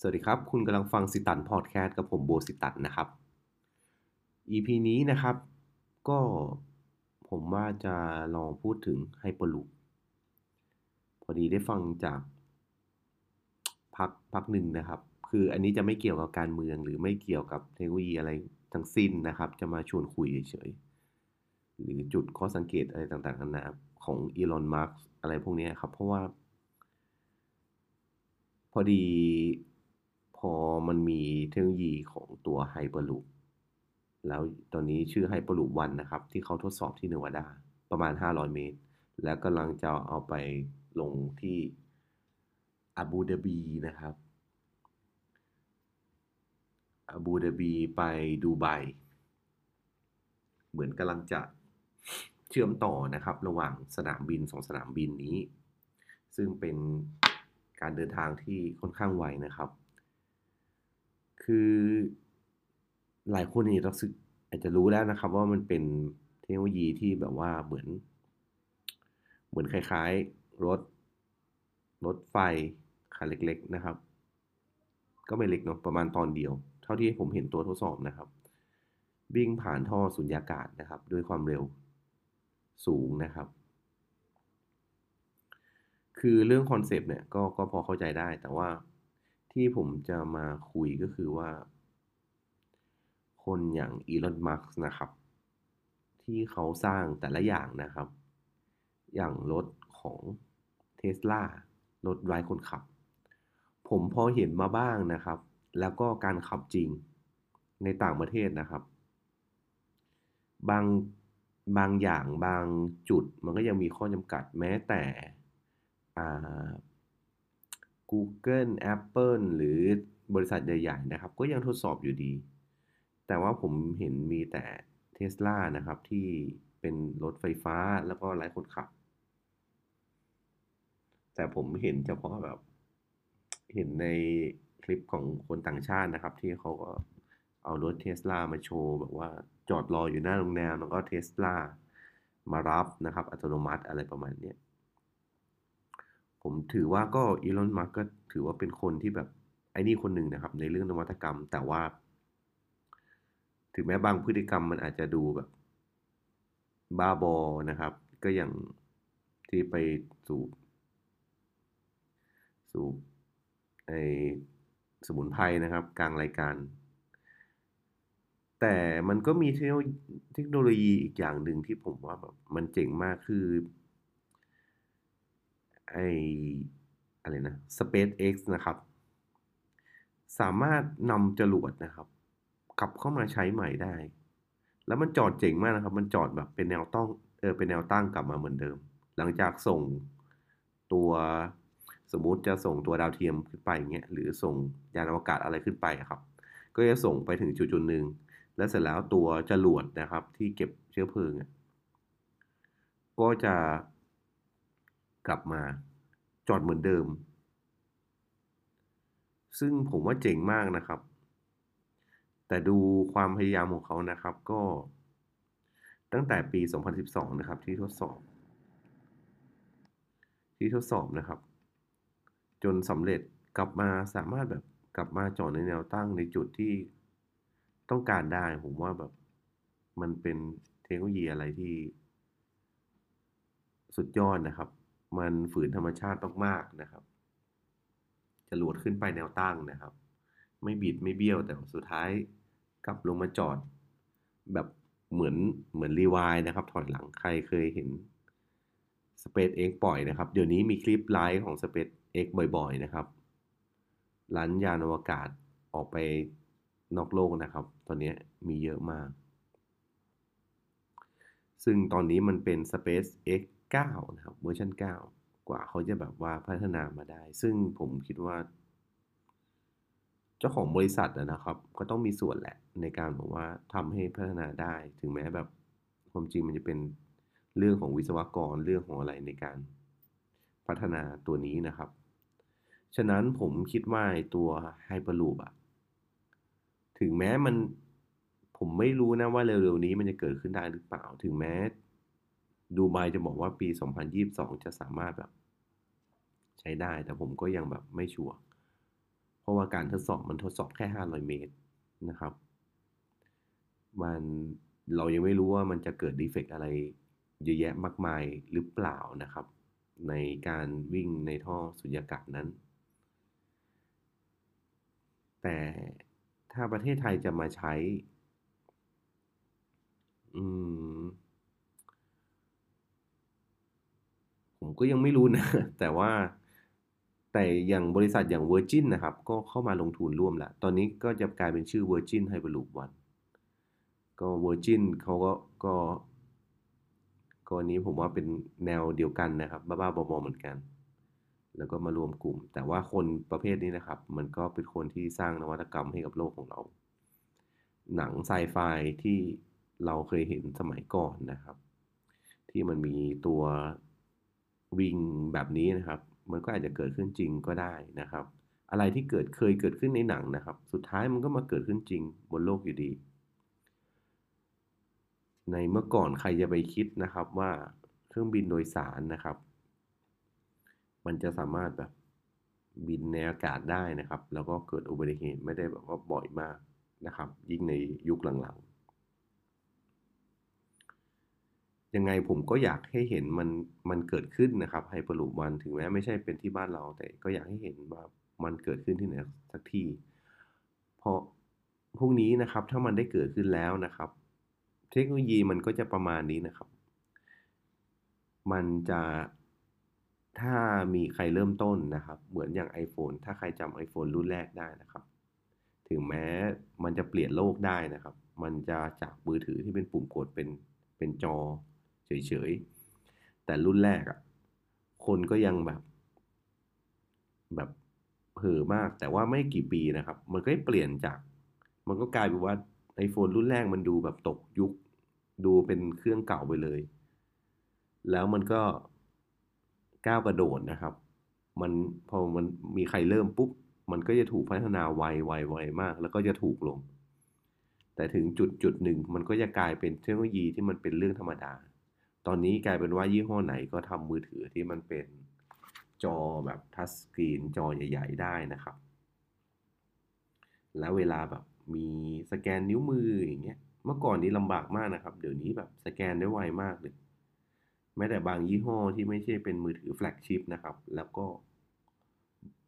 สวัสดีครับ คุณกำลังฟังสิตันพอดแคสต์กับผมโบสิตันนะครับ EP นี้นะครับ ก็ผมว่าจะลองพูดถึง Hyperloop พอดีได้ฟังจากสักพักหนึ่งนะครับ คืออันนี้จะไม่เกี่ยวกับการเมืองหรือไม่เกี่ยวกับเทคโนโลยีอะไรทั้งสิ้นนะครับ จะมาชวนคุยเฉยๆหรือจุดข้อสังเกตอะไรต่างๆนานาของ Elon Muskอะไรพวกนี้ครับ เพราะว่า พอดี พอมันมีเทคโนโลยีของตัว Hyperloop แล้วตอนนี้ชื่อ Hyperloop 1นะครับ ที่เขาทดสอบที่เนวาดาประมาณ 500 เมตร แล้วกำลังจะเอาไปลงที่อาบูดาบีนะครับอาบูดาบีไปดูไบเหมือนกำลังจะเชื่อมต่อนะครับ ระหว่างสนามบินสองสนามบินนี้ ซึ่งเป็นการเดินทางที่ค่อนข้างไวนะครับ คือหลายคนนี่รู้สึกอาจจะรู้แล้วนะครับ ว่ามันเป็นเทคโนโลยีที่แบบว่าเหมือน เหมือนคล้ายๆ รถ รถไฟคันเล็กๆนะครับ ก็ไม่เล็กเนาะประมาณตอนเดียว เท่าที่ผมเห็นตัวทดสอบนะครับวิ่งผ่านท่อสุญญากาศนะครับ ด้วยความเร็วสูงนะครับ คือเรื่อง concept เนี่ยก็ก็พอเข้าใจได้แต่ว่า ที่ผมจะมาคุยก็คือว่า คนอย่าง Elon Musk นะครับ ที่เขาสร้างแต่ละอย่างนะครับ อย่างรถของเทสลารถไร้คนขับ ผมพอเห็นมาบ้างนะครับ แล้วก็การขับจริงในต่างประเทศนะครับ บางบางอย่างบางจุดมันก็ยังมีข้อจำกัดแม้แต่อ่า Google Apple หรือบริษัทใหญ่ ๆ นะครับ ก็ยังทดสอบอยู่ดี แต่ว่าผมเห็นมีแต่ Tesla นะครับที่เป็นรถไฟฟ้าแล้วก็ไร้คนขับ แต่ผมเห็นเฉพาะแบบ เห็นในคลิปของคนต่างชาตินะครับ ที่เขาก็เอารถเทสลามาโชว์แบบว่าจอดรออยู่หน้าโรงแรมแล้วก็เทสลามารับนะครับ อัตโนมัติอะไรประมาณนี้ ผมถือว่าก็อีลอนมาร์กก็ถือว่าเป็นคนที่แบบไอ้นี่คนหนึ่งนะครับ ในเรื่องนวัตกรรม แต่ว่า ถึงแม้บางพฤติกรรมมันอาจจะดูแบบบ้าบอนะครับ ก็อย่างที่ไปสูบสูบไอสมุนไพรนะครับ กลางรายการ แต่มันก็มีเทคโนโลยีอีกอย่างหนึ่งที่ผมว่าแบบมันเจ๋งมากคือ ไออะไรนะ SpaceX นะครับ สามารถนำจรวดนะครับ กลับเข้ามาใช้ใหม่ได้ แล้วมันจอดเจ๋งมากนะครับ มันจอดแบบเป็นแนวต้องเออเป็นแนวตั้งกลับมาเหมือนเดิม หลังจากส่งตัวสมมุติจะส่งตัวดาวเทียมขึ้นไปเงี้ยหรือส่งยานอวกาศอะไรขึ้นไปครับ ก็จะส่งไปถึงจุดจุดหนึ่งแล้วเสร็จแล้วตัวจรวดนะครับ ที่เก็บเชื้อเพลิงก็จะ กลับมาจอดเหมือนเดิม ซึ่งผมว่าเจ๋งมากนะครับ แต่ดูความพยายามของเขานะครับก็ตั้งแต่ปี 2012 นะครับ ที่ทดสอบ ที่ทดสอบนะครับ จนสำเร็จกลับมาสามารถแบบกลับมาจอดในแนวตั้งในจุดที่ต้องการได้ ผมว่าแบบมันเป็นเทคโนโลยีอะไรที่สุดยอดนะครับ มันฝืนธรรมชาติมากๆนะครับจะหลวดขึ้นไปแนวตั้งนะครับ ไม่บิดไม่เบี้ยวแต่สุดท้ายกลับลงมาจอด แบบเหมือนเหมือนรีวายนะครับ ถอยหลังใครเคยเห็น Space X ปล่อยนะครับ เดี๋ยวนี้มีคลิปไลฟ์ของ Space X บ่อยๆ นะครับลันยานอวกาศออกไปนอกโลกนะครับ ตอนนี้มีเยอะมาก ซึ่งตอนนี้มันเป็น Space X 9 นะครับเวอร์ชัน9 กว่าเขาจะแบบว่าพัฒนามาได้ ซึ่งผมคิดว่า เจ้าของบริษัทนะครับ ก็ต้องมีส่วนแหละในการบอกว่าทำให้พัฒนาได้ ถึงแม้แบบความจริงมันจะเป็นเรื่องของวิศวกรเรื่องของอะไรในการพัฒนาตัวนี้นะครับ ฉะนั้นผมคิดว่าตัว Hyperloop อะถึงแม้มันผมไม่รู้นะว่าเร็วๆนี้มันจะเกิดขึ้นได้หรือเปล่า ถึงแม้ ดูไบจะบอกว่าปี 2022 จะสามารถแบบใช้ได้ แต่ผมก็ยังแบบไม่ชัวร์ เพราะว่าการทดสอบมันทดสอบแค่ 500 เมตรนะครับ มันเรายังไม่รู้ว่ามันจะเกิดดีเฟกอะไรเยอะแยะมากมายหรือเปล่านะครับ ในการวิ่งในท่อสุญญากาศนั้น แต่ถ้าประเทศไทยจะมาใช้ อืม ผมก็ยังไม่รู้นะ แต่ว่าแต่อย่างบริษัทอย่าง Virgin นะครับ ก็เข้ามาลงทุนร่วมแล้ว ตอนนี้ก็จะกลายเป็นชื่อ Virgin Hyperloop One ก็ Virgin เขาก็ก็ก็อันนี้ผมว่าเป็นแนวเดียวกันนะครับ บ้าๆบอๆเหมือนกัน แล้วก็มารวมกลุ่ม แต่ว่าคนประเภทนี้นะครับ มันก็เป็นคนที่สร้างนวัตกรรมให้กับโลกของเรา หนังไซไฟที่เราเคยเห็นสมัยก่อนนะครับ ที่มันมีตัว วิ่งแบบนี้นะครับ มันก็อาจจะเกิดขึ้นจริงก็ได้นะครับ อะไรที่เกิดเคยเกิดขึ้นในหนังนะครับ สุดท้ายมันก็มาเกิดขึ้นจริงบนโลกอยู่ดี ในเมื่อก่อนใครจะไปคิดนะครับว่าเครื่องบินโดยสารนะครับ มันจะสามารถแบบบินในอากาศได้นะครับ แล้วก็เกิดอุบัติเหตุไม่ได้แบบว่าบ่อยมากนะครับ ยิ่งในยุคหลังๆ ยังไงผมก็อยากให้เห็นมันมันเกิดขึ้นนะครับไฮเปอร์ลูปวันถึงแม้ไม่ใช่เป็นที่บ้านเรา แต่ก็อยากให้เห็นว่ามันเกิดขึ้นที่ไหนสักที่เพราะพรุ่งนี้นะครับถ้ามันได้เกิดขึ้นแล้วนะครับ เทคโนโลยีมันก็จะประมาณนี้นะครับ มันจะถ้ามีใครเริ่มต้นนะครับ เหมือนอย่าง iPhone ถ้าใครจำ iPhone รุ่นแรกได้นะครับ ถึงแม้มันจะเปลี่ยนโลกได้นะครับ มันจะจากมือถือที่เป็นปุ่มกดเป็นเป็นจอ เฉยๆ แต่รุ่นแรกอะ่ะ คนก็ยังแบบ แบบเห่อมาก แต่ว่าไม่กี่ปีนะครับ มันก็เปลี่ยนจาก มันก็กลายเป็นว่า iPhone รุ่นแรกมันดูแบบตกยุค ดูเป็นเครื่องเก่าไปเลย แล้วมันก็ก้าวกระโดดนะครับ มันพอมันมีใครเริ่มปุ๊บ มันก็จะถูกพัฒนาไวไวไวมาก แล้วก็จะถูกลง แต่ถึงจุดจุดหนึ่งมันก็จะกลายเป็นเทคโนโลยีที่มันเป็นเรื่องธรรมดา ตอนนี้กลายเป็นว่ายี่ห้อไหนก็ทำมือถือที่มันเป็นจอแบบทัชสกรีนจอใหญ่ ๆ ได้นะครับ แล้วเวลาแบบมีสแกนนิ้วมืออย่างเงี้ย เมื่อก่อนนี้ลำบากมากนะครับ เดี๋ยวนี้แบบสแกนได้ไวมากเลย แม้แต่บางยี่ห้อที่ไม่ใช่เป็นมือถือ flagship นะครับ แล้วก็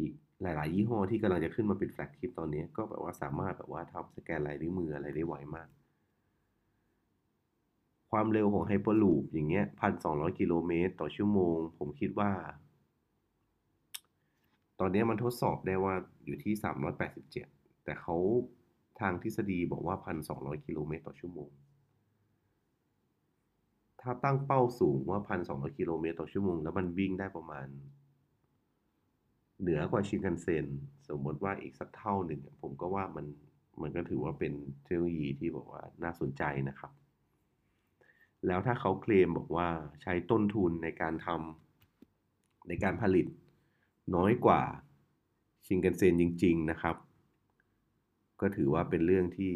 อีกหลาย ๆ ยี่ห้อที่กำลังจะขึ้นมาเป็น flagship ตอนนี้ก็แบบว่าสามารถแบบว่าทำสแกนลายนิ้วมืออะไรได้ไวมาก ความเร็วของ Hyperloop อย่างเงี้ยพันสองร้อยกิโลเมตรต่อชั่วโมง ผมคิดว่า ตอนนี้มันทดสอบได้ว่าอยู่ที่สามร้อยแปดสิบเจ็ดแต่เขาทางทฤษฎีบอกว่าพันสองร้อยกิโลเมตรต่อชั่วโมง ถ้าตั้งเป้าสูงว่าพันสองร้อยกิโลเมตรต่อชั่วโมง แล้วมันวิ่งได้ประมาณ เหนือกว่าชินคันเซ็นสมมติว่าอีกสักเท่าหนึ่ง ผมก็ว่ามันมันก็ถือว่าเป็นเทคโนโลยีที่บอกว่าน่าสนใจนะครับ แล้วถ้าเขาเคลมบอกว่าใช้ต้นทุนในการทำในการผลิต น้อยกว่าชินคันเซนจริง ๆ นะครับ ก็ถือว่าเป็นเรื่องที่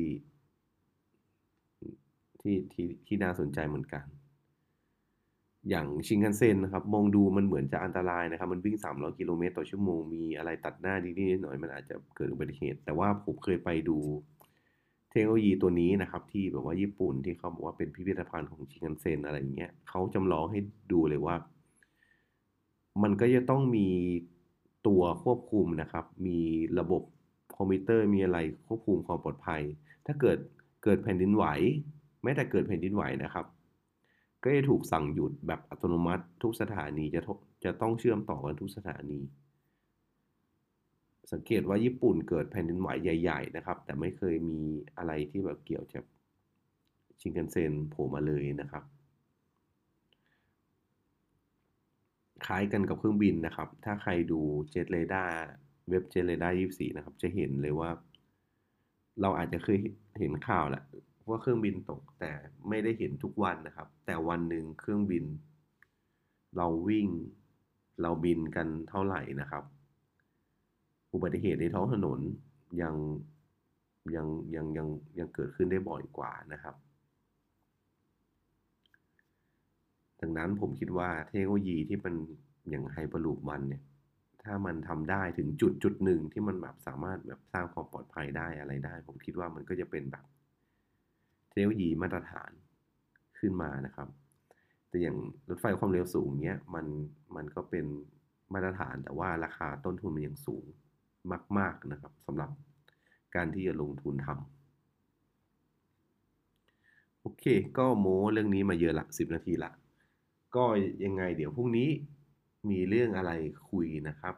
ที่ที่ที่น่าสนใจเหมือนกัน อย่างชินคันเซ็นนะครับ มองดูมันเหมือนจะอันตรายนะครับ มันวิ่ง 300 กิโลเมตรต่อชั่วโมง มีอะไรตัดหน้านิดๆหน่อยมันอาจจะเกิดอุบัติเหตุ แต่ว่าผมเคยไปดู ทคโนโลยีตัวนี้นะครับ ที่แบบว่าญี่ปุ่นที่เขาบอกว่าเป็นพิพิธภัณฑ์ของชินคันเซ็นอะไรอย่างเงี้ยเขาจำลองให้ดูเลยว่า มันก็จะต้องมีตัวควบคุมนะครับ มีระบบคอมพิวเตอร์มีอะไรควบคุมความปลอดภัย ถ้าเกิดเกิดแผ่นดินไหวแม้แต่เกิดแผ่นดินไหวนะครับ ก็จะถูกสั่งหยุดแบบอัตโนมัติ ทุกสถานีจะจะต้องเชื่อมต่อกันทุกสถานี สังเกตว่าญี่ปุ่นเกิดแผ่นดินไหวใหญ่ ๆ นะครับ แต่ไม่เคยมีอะไรที่แบบเกี่ยวกับชินคันเซนโผล่มาเลยนะครับ คล้ายกันกับเครื่องบินนะครับ ถ้าใครดู jet radar เว็บ jet radar ยี่สี่นะครับ จะเห็นเลยว่า เราอาจจะเคยเห็นข่าวแหละว่าเครื่องบินตกแต่ไม่ได้เห็นทุกวันนะครับ แต่วันหนึ่งเครื่องบิน เราวิ่งเราบินกันเท่าไหร่นะครับ อุบัติเหตุในท้องถนนยังยังยังยังยังเกิดขึ้นได้บ่อยกว่านะครับ ดังนั้นผมคิดว่าเทคโนโลยีที่มันอย่างไฮเปอร์ลูปวันเนี่ยถถ้ามันทำได้ถึงจุดจุดหนึ่งที่มันแบบสามารถแบบสร้างความปลอดภัยได้อะไรได้ ผมคิดว่ามันก็จะเป็นแบบเทคโนโลยีมาตรฐานขึ้นมานะครับ แต่อย่างรถไฟความเร็วสูงเนี้ยมันมันก็เป็นมาตรฐานแต่ว่าราคาต้นทุนมันยังสูง มาก ๆนะครับสำหรับการที่จะลงทุนทำโอเค ก็โม้เรื่องนี้มาเยอะละสิบนาทีละ ก็ยังไงเดี๋ยวพรุ่งนี้มีเรื่องอะไรคุยนะครับ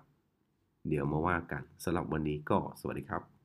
เดี๋ยวมาว่ากันสำหรับวันนี้ก็สวัสดีครับ